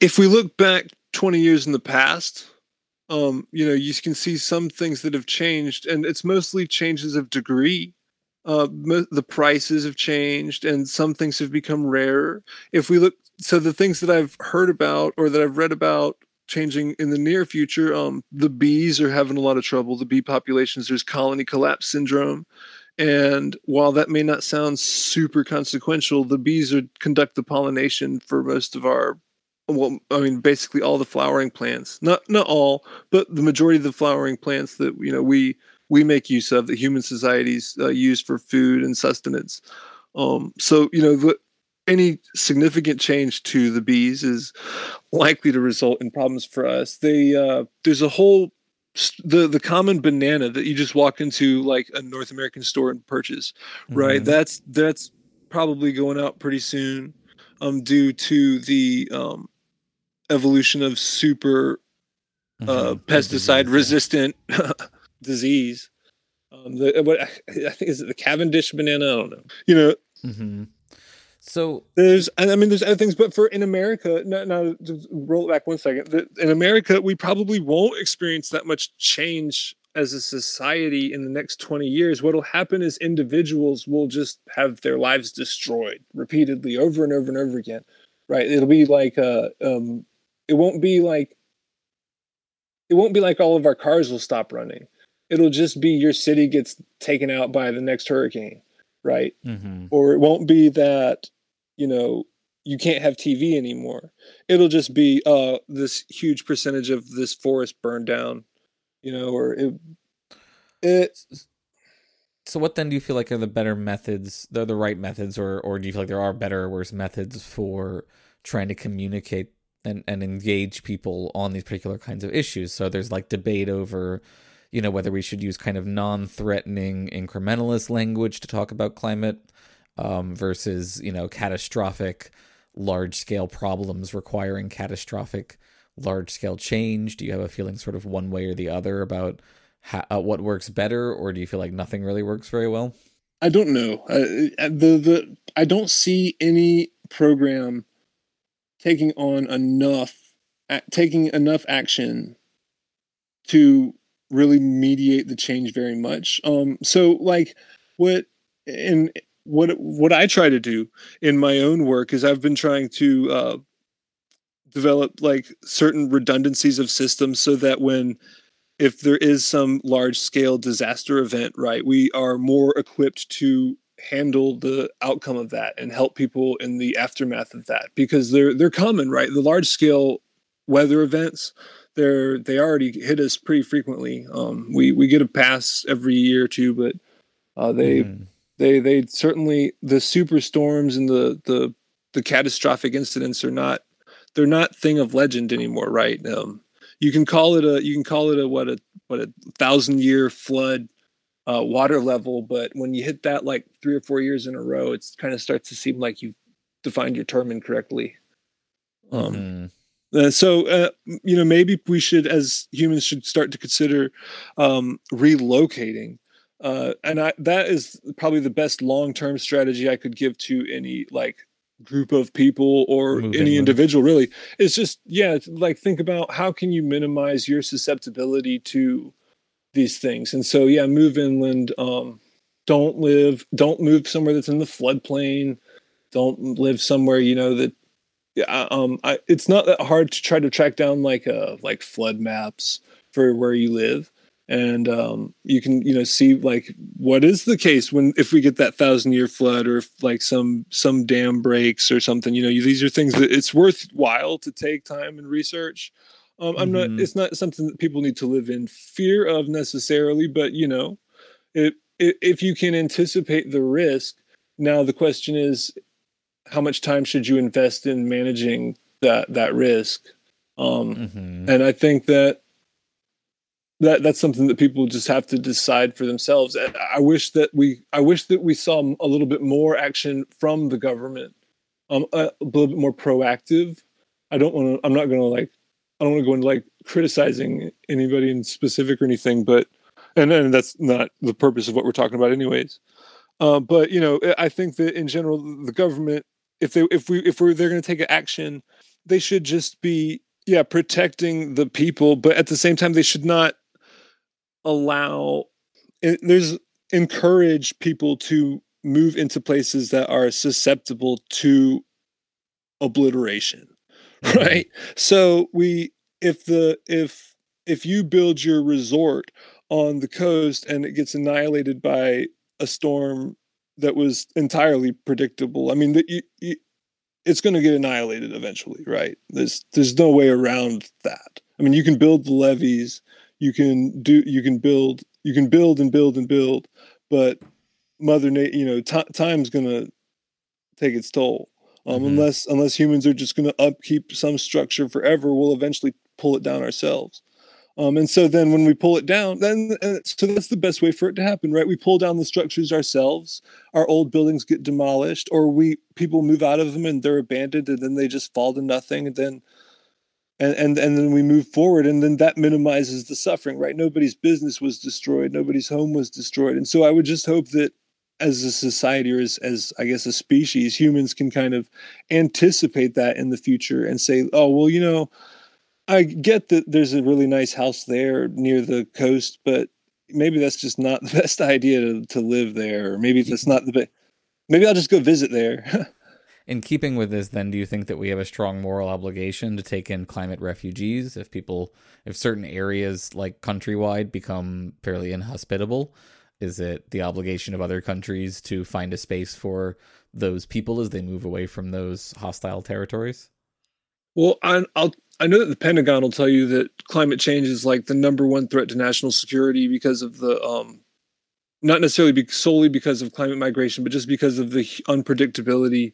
if we look back 20 years in the past, um, you know, you can see some things that have changed, and it's mostly changes of degree. Uh, mo- the prices have changed, and some things have become rarer. If we look, so the things that I've heard about or that I've read about changing in the near future, um, the bees are having a lot of trouble. The bee populations, there's colony collapse syndrome. And while that may not sound super consequential, the bees are conduct the pollination for most of our well, I mean, basically all the flowering plants. Not not all, but the majority of the flowering plants that you know we we make use of, that human societies uh, use for food and sustenance. Um, so you know, the, any significant change to the bees is likely to result in problems for us. They uh, there's a whole the the common banana that you just walk into like a North American store and purchase, right? Mhm. That's that's probably going out pretty soon, um, due to the um, evolution of super uh, Mhm. pesticide Disease, yeah. resistant disease. Um, the what I think is it the Cavendish banana. I don't know. You know, Mhm. So there's I mean there's other things, but for in America, now, now just roll it back one second. In America, we probably won't experience that much change as a society in the next 20 years. What'll happen is individuals will just have their lives destroyed repeatedly over and over and over again. Right? It'll be like uh um it won't be like it won't be like all of our cars will stop running. It'll just be your city gets taken out by the next hurricane, right? mhm. or it won't be that you know you can't have TV anymore. It'll just be uh this huge percentage of this forest burned down, you know, or it it So what then do you feel like are the better methods, the the right methods, or or do you feel like there are better or worse methods for trying to communicate and, and engage people on these particular kinds of issues? So there's like debate over, you know, whether we should use kind of non-threatening incrementalist language to talk about climate um, versus, you know, catastrophic large-scale problems requiring catastrophic large-scale change. Do you have a feeling sort of one way or the other about how, uh, what works better, or do you feel like nothing really works very well? I don't know. I- the the I don't see any program taking on enough taking enough action to really mediate the change very much. Um so like what and what what I try to do in my own work is I've been trying to uh develop like certain redundancies of systems so that when if there is some large scale disaster event, right, we are more equipped to handle the outcome of that and help people in the aftermath of that because they're they're common, right? The large scale weather events, they're they already hit us pretty frequently. Um, we we get a pass every year or two, but uh, they Mhm. they they certainly the superstorms and the the the catastrophic incidents are not they're not thing of legend anymore, right? Um, you can call it a you can call it a what a what a thousand year flood uh, water level, but when you hit that like three or four years in a row, it's kind of starts to seem like you've defined your term incorrectly. Um, Mhm. uh, so uh, you know maybe we should as humans should start to consider um, relocating uh, and I, that is probably the best long-term strategy i could give to any like group of people or Move any individual really it's just yeah it's like think about how can you minimize your susceptibility to these things and so yeah move inland um, don't live don't move somewhere that's in the floodplain don't live somewhere you know that yeah, um, I, it's not that hard to try to track down like uh like flood maps for where you live, and um, you can you know see like what is the case when if we get that thousand year flood or if like some some dam breaks or something. You know, you, these are things that it's worthwhile to take time and research. Um, I'm not. Mhm. It's not something that people need to live in fear of necessarily, but you know, it, i if you can anticipate the risk. Now the question is, how much time should you invest in managing that that risk um Mhm. and i think that that that's something that people just have to decide for themselves. And I wish that we I wish that we saw a little bit more action from the government, um, a, a little bit more proactive. I don't want to. I'm not going to like. I don't want to go into like criticizing anybody in specific or anything, but and then that's not the purpose of what we're talking about, anyways. Uh, but you know, I think that in general, the government, if they if we if we're they're going to take action, they should just be yeah protecting the people, but at the same time, they should not allow there's encourage people to move into places that are susceptible to obliteration right so we if the if if you build your resort on the coast and it gets annihilated by a storm that was entirely predictable i mean that you, you, it's going to get annihilated eventually right? There's there's no way around that. I mean you can build the levees you can do you can build you can build and build and build but mother nature you know t- time's gonna take its toll. Um, mm-hmm. unless unless humans are just gonna upkeep some structure forever we'll eventually pull it down ourselves. Um, and so then when we pull it down then uh, so that's the best way for it to happen right? We pull down the structures ourselves our old buildings get demolished or we people move out of them and they're abandoned and then they just fall to nothing and then and, and and then we move forward and then that minimizes the suffering right? Nobody's business was destroyed. Nobody's home was destroyed. And so i would just hope that as a society or as, as i guess a species humans can kind of anticipate that in the future and say oh well you know i get that there's a really nice house there near the coast but maybe that's just not the best idea to, to live there or maybe that's not the best maybe i'll just go visit there in keeping with this, then, do you think that we have a strong moral obligation to take in climate refugees if people, if certain areas like countrywide become fairly inhospitable? Is it the obligation of other countries to find a space for those people as they move away from those hostile territories? Well, I, I'll, I know that the Pentagon will tell you that climate change is like the number one threat to national security because of the um, not necessarily be solely because of climate migration, but just because of the unpredictability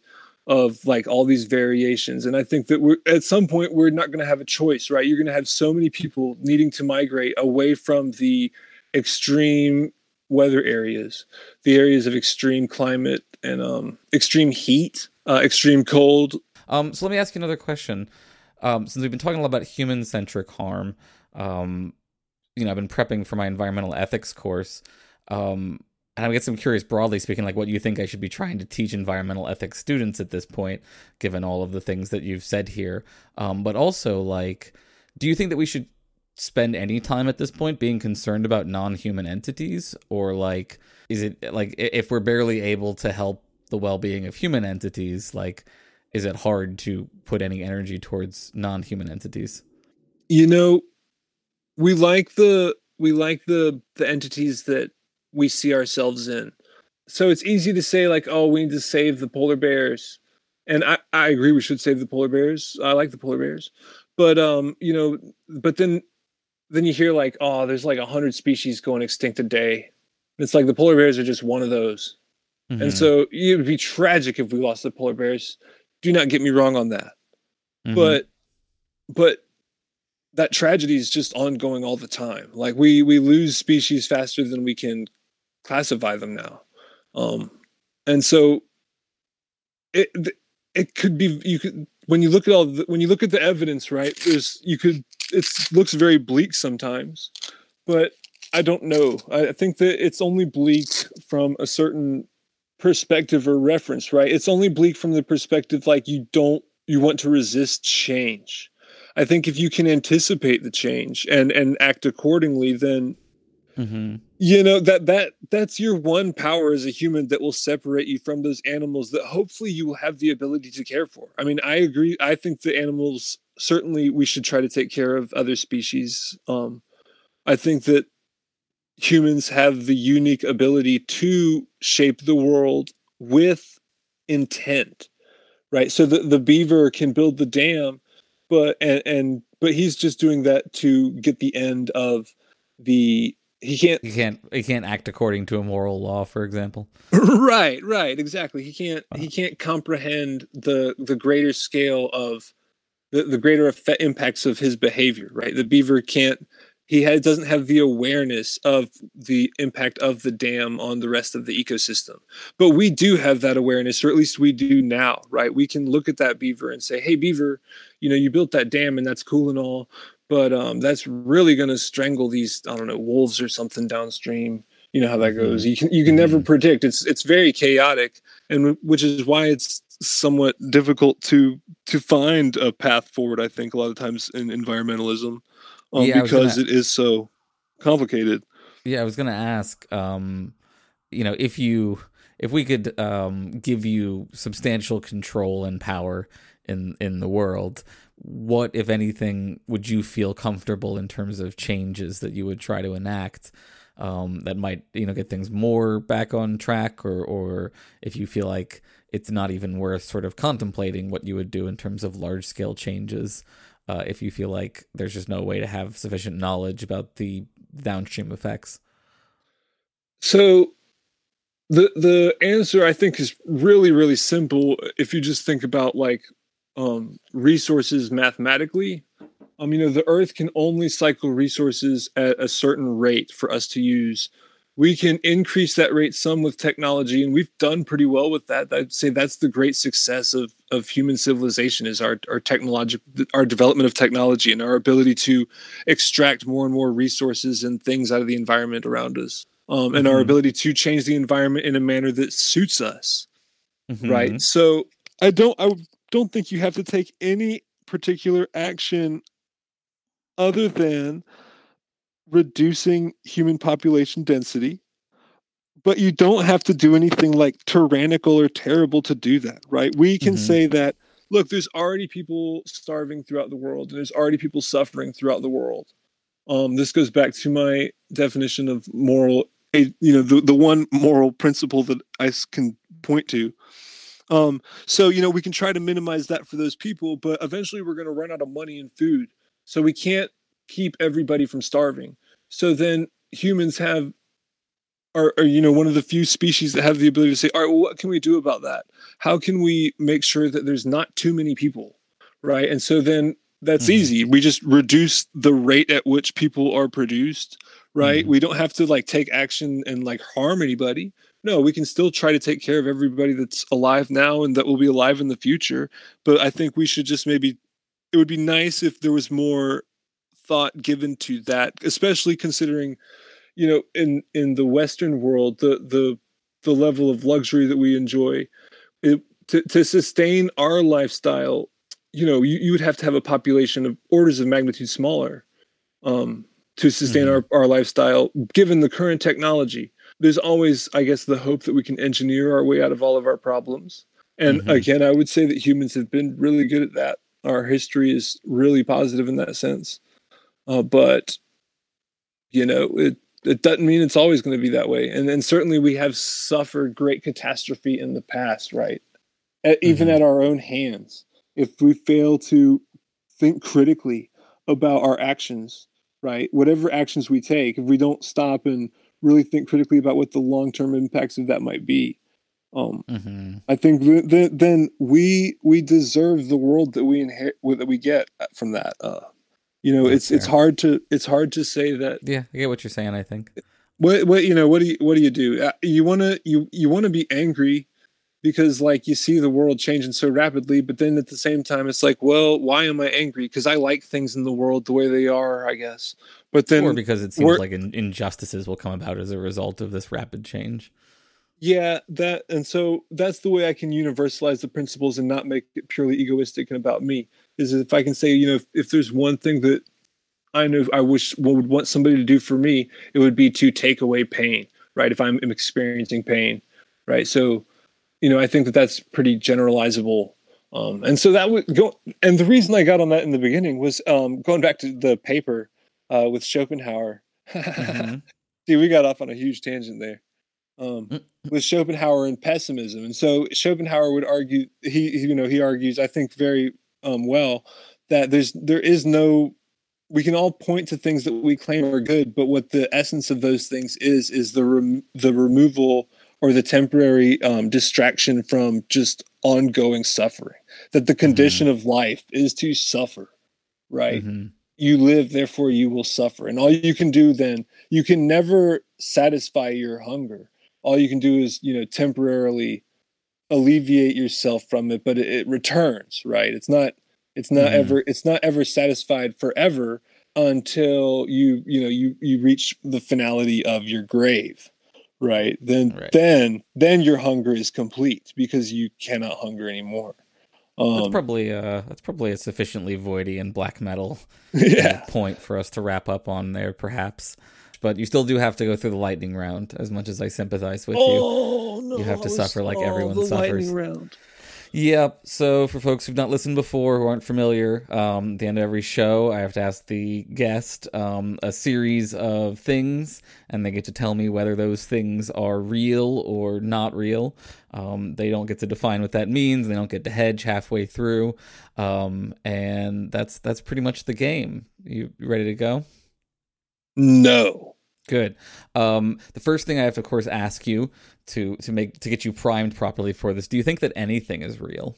of like all these variations. And i think that we're at some point we're not going to have a choice right? You're going to have so many people needing to migrate away from the extreme weather areas the areas of extreme climate and um, extreme heat uh, extreme cold um, so let me ask you another question um, since we've been talking a lot about human centric harm um, you know i've been prepping for my environmental ethics course um, and I guess I'm curious, broadly speaking, like what you think I should be trying to teach environmental ethics students at this point, given all of the things that you've said here. Um, but also, like, do you think that we should spend any time at this point being concerned about non-human entities, or like, is it like if we're barely able to help the well-being of human entities, like, is it hard to put any energy towards non-human entities? You know, we like the we like the the entities that we see ourselves in. So it's easy to say like, oh, we need to save the polar bears. And I, I agree we should save the polar bears. I like the polar bears. But um, you know, but then then you hear like, oh, there's like a hundred species going extinct a day. It's like the polar bears are just one of those. Mm-hmm. And so it would be tragic if we lost the polar bears. Do not get me wrong on that. Mm-hmm. But but that tragedy is just ongoing all the time. Like we we lose species faster than we can classify them now. Um, and so it it could be you could when you look at all the, when you look at the evidence, right? There's you could it looks very bleak sometimes, but I don't know. I think that it's only bleak from a certain perspective or reference, right? It's only bleak from the perspective like you don't you want to resist change. I think if you can anticipate the change and and act accordingly, then Mm-hmm. You know that that that's your one power as a human that will separate you from those animals that hopefully you will have the ability to care for. I mean, I agree. I think the animals certainly we should try to take care of other species. Um, I think that humans have the unique ability to shape the world with intent, right? So the the beaver can build the dam, but and and but he's just doing that to get the end of the he can't he can't he can't act according to a moral law for example right right exactly he can't he uh-huh. can't comprehend the the greater scale of the, the greater effect, impacts of his behavior right the beaver can't he had, doesn't have the awareness of the impact of the dam on the rest of the ecosystem. But we do have that awareness, or at least we do now, right? We can look at that beaver and say, "Hey, beaver, you know, you built that dam, and that's cool and all, but um, that's really going to strangle these, I don't know, wolves or something downstream." You know how that goes. You can you can never predict. It's it's very chaotic, and which is why it's somewhat difficult to to find a path forward. I think a lot of times in environmentalism um, Yeah, because gonna- it is so complicated. Yeah, I was gonna ask, um, you know, if you if we could um, give you substantial control and power in in the world, what, if anything, would you feel comfortable in terms of changes that you would try to enact um, that might you know get things more back on track, or or if you feel like it's not even worth sort of contemplating what you would do in terms of large scale changes. Uh, if you feel like there's just no way to have sufficient knowledge about the downstream effects. So the the answer I think is really really simple if you just think about like um, resources mathematically. Um, you know, the Earth can only cycle resources at a certain rate for us to use. We can increase that rate some with technology, and we've done pretty well with that. I'd say that's the great success of of human civilization is our our technological our development of technology and our ability to extract more and more resources and things out of the environment around us um, and our Mhm. ability to change the environment in a manner that suits us Mhm. right so i don't i don't think you have to take any particular action other than reducing human population density but you don't have to do anything like tyrannical or terrible to do that right? We can Mhm. say that look there's already people starving throughout the world and there's already people suffering throughout the world. Um, this goes back to my definition of moral you know the, the one moral principle that i can point to. Um, so you know we can try to minimize that for those people but eventually we're going to run out of money and food. So we can't keep everybody from starving. So then humans have are, are you know one of the few species that have the ability to say all right well what can we do about that? How can we make sure that there's not too many people? Right? And so then that's Mhm. easy. We just reduce the rate at which people are produced right? Mhm. we don't have to like take action and like harm anybody. No we can still try to take care of everybody that's alive now and that will be alive in the future but i think we should just maybe it would be nice if there was more thought given to that especially considering you know in in the western world the the the level of luxury that we enjoy it to, to sustain our lifestyle you know you, you would have to have a population of orders of magnitude smaller um to sustain Mhm. our, our lifestyle given the current technology there's always i guess the hope that we can engineer our way out of all of our problems and Mhm. again i would say that humans have been really good at that our history is really positive in that sense uh, but you know it it doesn't mean it's always going to be that way and and certainly we have suffered great catastrophe in the past right at, even Mhm. at our own hands if we fail to think critically about our actions right whatever actions we take if we don't stop and really think critically about what the long-term impacts of that might be um Mhm. I think th- th- then we we deserve the world that we inherit that we get from that. Uh, you know, That's it's it's hard to it's hard to say that. Yeah, I get what you're saying. I think. What what you know what do you what do you do? Uh, You want to you you want to be angry because like you see the world changing so rapidly, but then at the same time it's like, well, why am I angry? Because I like things in the world the way they are, I guess. But then or because it seems like in, injustices will come about as a result of this rapid change. Yeah, that and so that's the way I can universalize the principles and not make it purely egoistic and about me. Is if I can say, you know, if, if there's one thing that I know I wish what would want somebody to do for me, it would be to take away pain, right? If I'm experiencing pain, right? So, you know, I think that that's pretty generalizable. Um, and so that would go. And the reason I got on that in the beginning was um, going back to the paper uh, with Schopenhauer. Mhm. See, we got off on a huge tangent there. Um, Mm. with Schopenhauer and pessimism, and so Schopenhauer would argue he you know he argues I think very um, well that there's there is no we can all point to things that we claim are good, but what the essence of those things is is the rem- the removal or the temporary um, distraction from just ongoing suffering. That the condition of life is to suffer, right? Mhm. you live, therefore you will suffer. And all you can do then, you can never satisfy your hunger. All you can do is, you know, temporarily alleviate yourself from it, but it, it returns, right? It's not it's not Mhm. ever it's not ever satisfied forever until you you know you you reach the finality of your grave right then Right. then then your hunger is complete because you cannot hunger anymore That's um probably uh that's probably a sufficiently voidy and black metal yeah point for us to wrap up on there, perhaps. But you still do have to go through the lightning round, as much as I sympathize with you. oh no You have to suffer like everyone the lightning suffers. round. Yep. So for folks who've not listened before, who aren't familiar, um, at the end of every show, I have to ask the guest um, a series of things, and they get to tell me whether those things are real or not real. Um, they don't get to define what that means. They don't get to hedge halfway through, um, and that's that's pretty much the game. You you ready to go? No Good. Um, the first thing I have to, of course, ask you to to make to get you primed properly for this. Do you think that anything is real?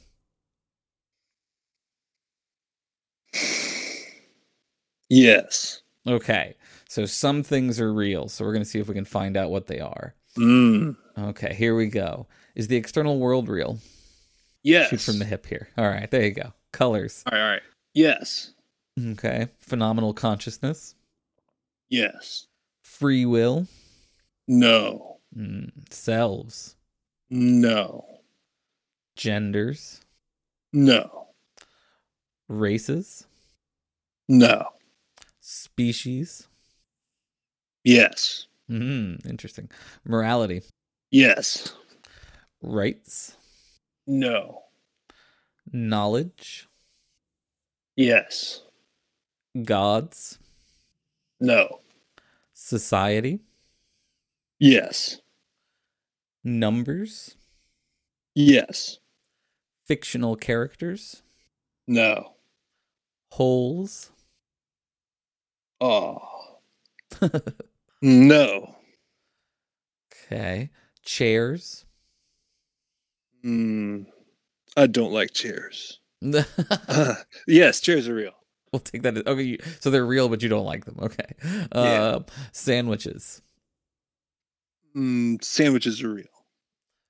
yes Okay. So some things are real. So we're going to see if we can find out what they are. mm. Okay, here we go. Is the external world real? yes Shoot from the hip here. All right, there you go. Colors. all right all right yes Okay. Phenomenal consciousness. Yes Free will. no Mm, selves. no Genders. no Races. no Species. yes Mm, interesting. Morality. yes Rights. no Knowledge. yes Gods. No Society. yes Numbers. yes Fictional characters. no Holes. oh no Okay. Chairs. mm, i don't like chairs we'll yes chairs are real take that. as- Okay, you, so they're real, but you don't like them. Okay. Uh, Sandwiches. mm, sandwiches are real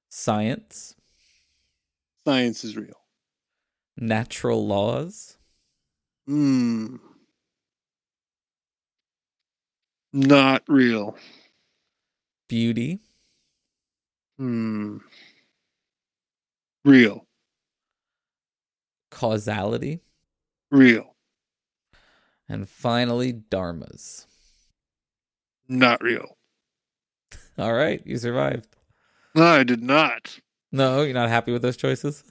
Science. science is real Natural laws. mm. not real Beauty. Hmm. Real. Causality. Real. And finally, dharmas. Not real. All right, you survived. No, I did not. No, you're not happy with those choices?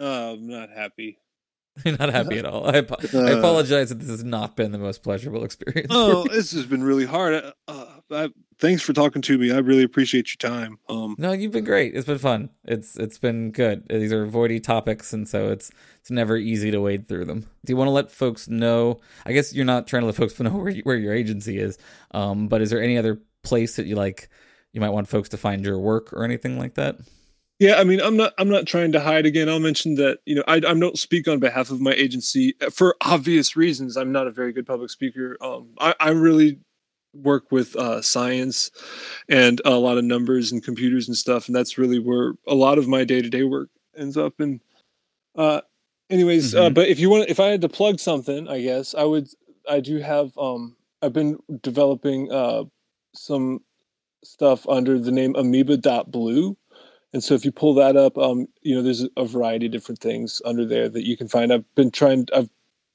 Uh, I'm not happy. You're not happy at all. I, I Uh. apologize that this has not been the most pleasurable experience. Oh, this has been really hard. Uh, I, thanks for talking to me. I really appreciate your time. Um, No, you've been great. It's been fun. It's it's been good. These are voidy topics, and so it's it's never easy to wade through them. Do you want to let folks know? I guess you're not trying to let folks know where you, where your agency is, um, but is there any other place that you like? You might want folks to find your work or anything like that. Yeah, I mean, I'm not. I'm not trying to hide again. I'll mention that you know I, I don't speak on behalf of my agency for obvious reasons. I'm not a very good public speaker. Um, I, I really work with uh, science and a lot of numbers and computers and stuff, and that's really where a lot of my day to day work ends up. And uh, anyways, uh, Mhm. but if you want, if I had to plug something, I guess I would. I do have. Um, I've been developing uh, some stuff under the name Amoeba.blue. And so if you pull that up, um, you know, there's a variety of different things under there that you can find. I've been trying, I've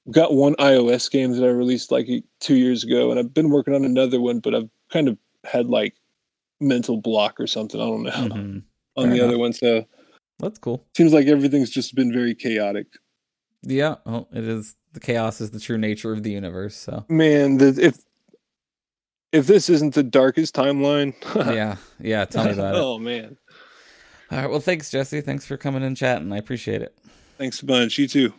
got one iOS game that I released like two years ago, and I've been working on another one, but I've kind of had like mental block or something. I don't know Mhm. on Fair the enough. other one. So That's cool. seems like everything's just been very chaotic. Yeah, well, it is. The chaos is the true nature of the universe. So Man, the, if if this isn't the darkest timeline, yeah, yeah. Tell me about it. oh man, All right. Well, thanks, Jesse. Thanks for coming and chatting. I appreciate it. thanks a bunch. You too.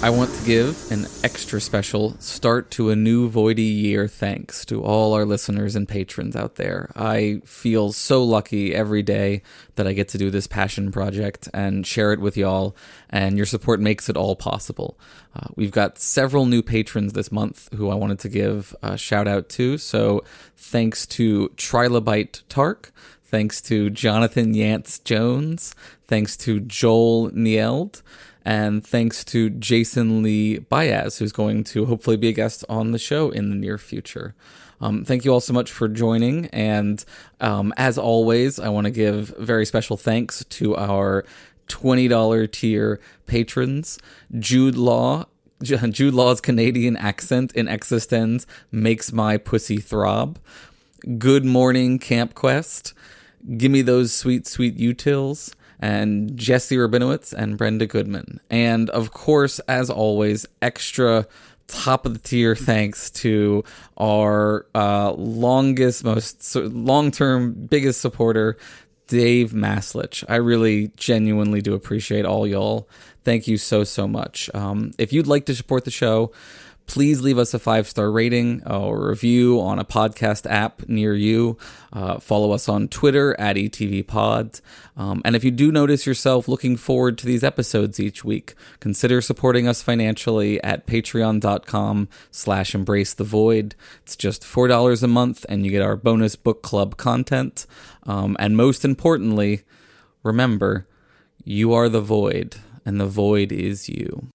I want to give an extra special start to a new Voidy year thanks to all our listeners and patrons out there. I feel so lucky every day that I get to do this passion project and share it with y'all, and your support makes it all possible. Uh, we've got several new patrons this month who I wanted to give a shout out to, so thanks to Trilobite Tark. Thanks to Jonathan Yance Jones. Thanks to Joel Nield and thanks to Jason Lee Baez, who's going to hopefully be a guest on the show in the near future. Um, thank you all so much for joining. And um, as always, I want to give very special thanks to our $20 tier patrons Jude Law. Jude Law's Canadian accent in eXistenZ makes my pussy throb. Good morning, Camp Quest. Give me those sweet, sweet utils and Jesse Rabinowitz and Brenda Goodman. And of course, as always, extra top of the tier thanks to our uh, longest, most long term, biggest supporter, Dave Maslich. I really genuinely do appreciate all y'all. Thank you so, so much. Um, if you'd like to support the show, please leave us a five star rating or review on a podcast app near you. Uh, follow us on Twitter at ETVPod. Um, and if you do notice yourself looking forward to these episodes each week, consider supporting us financially at patreon.com slash embrace the void. It's just $4 a month and you get our bonus book club content. Um, and most importantly, remember, you are the void and the void is you.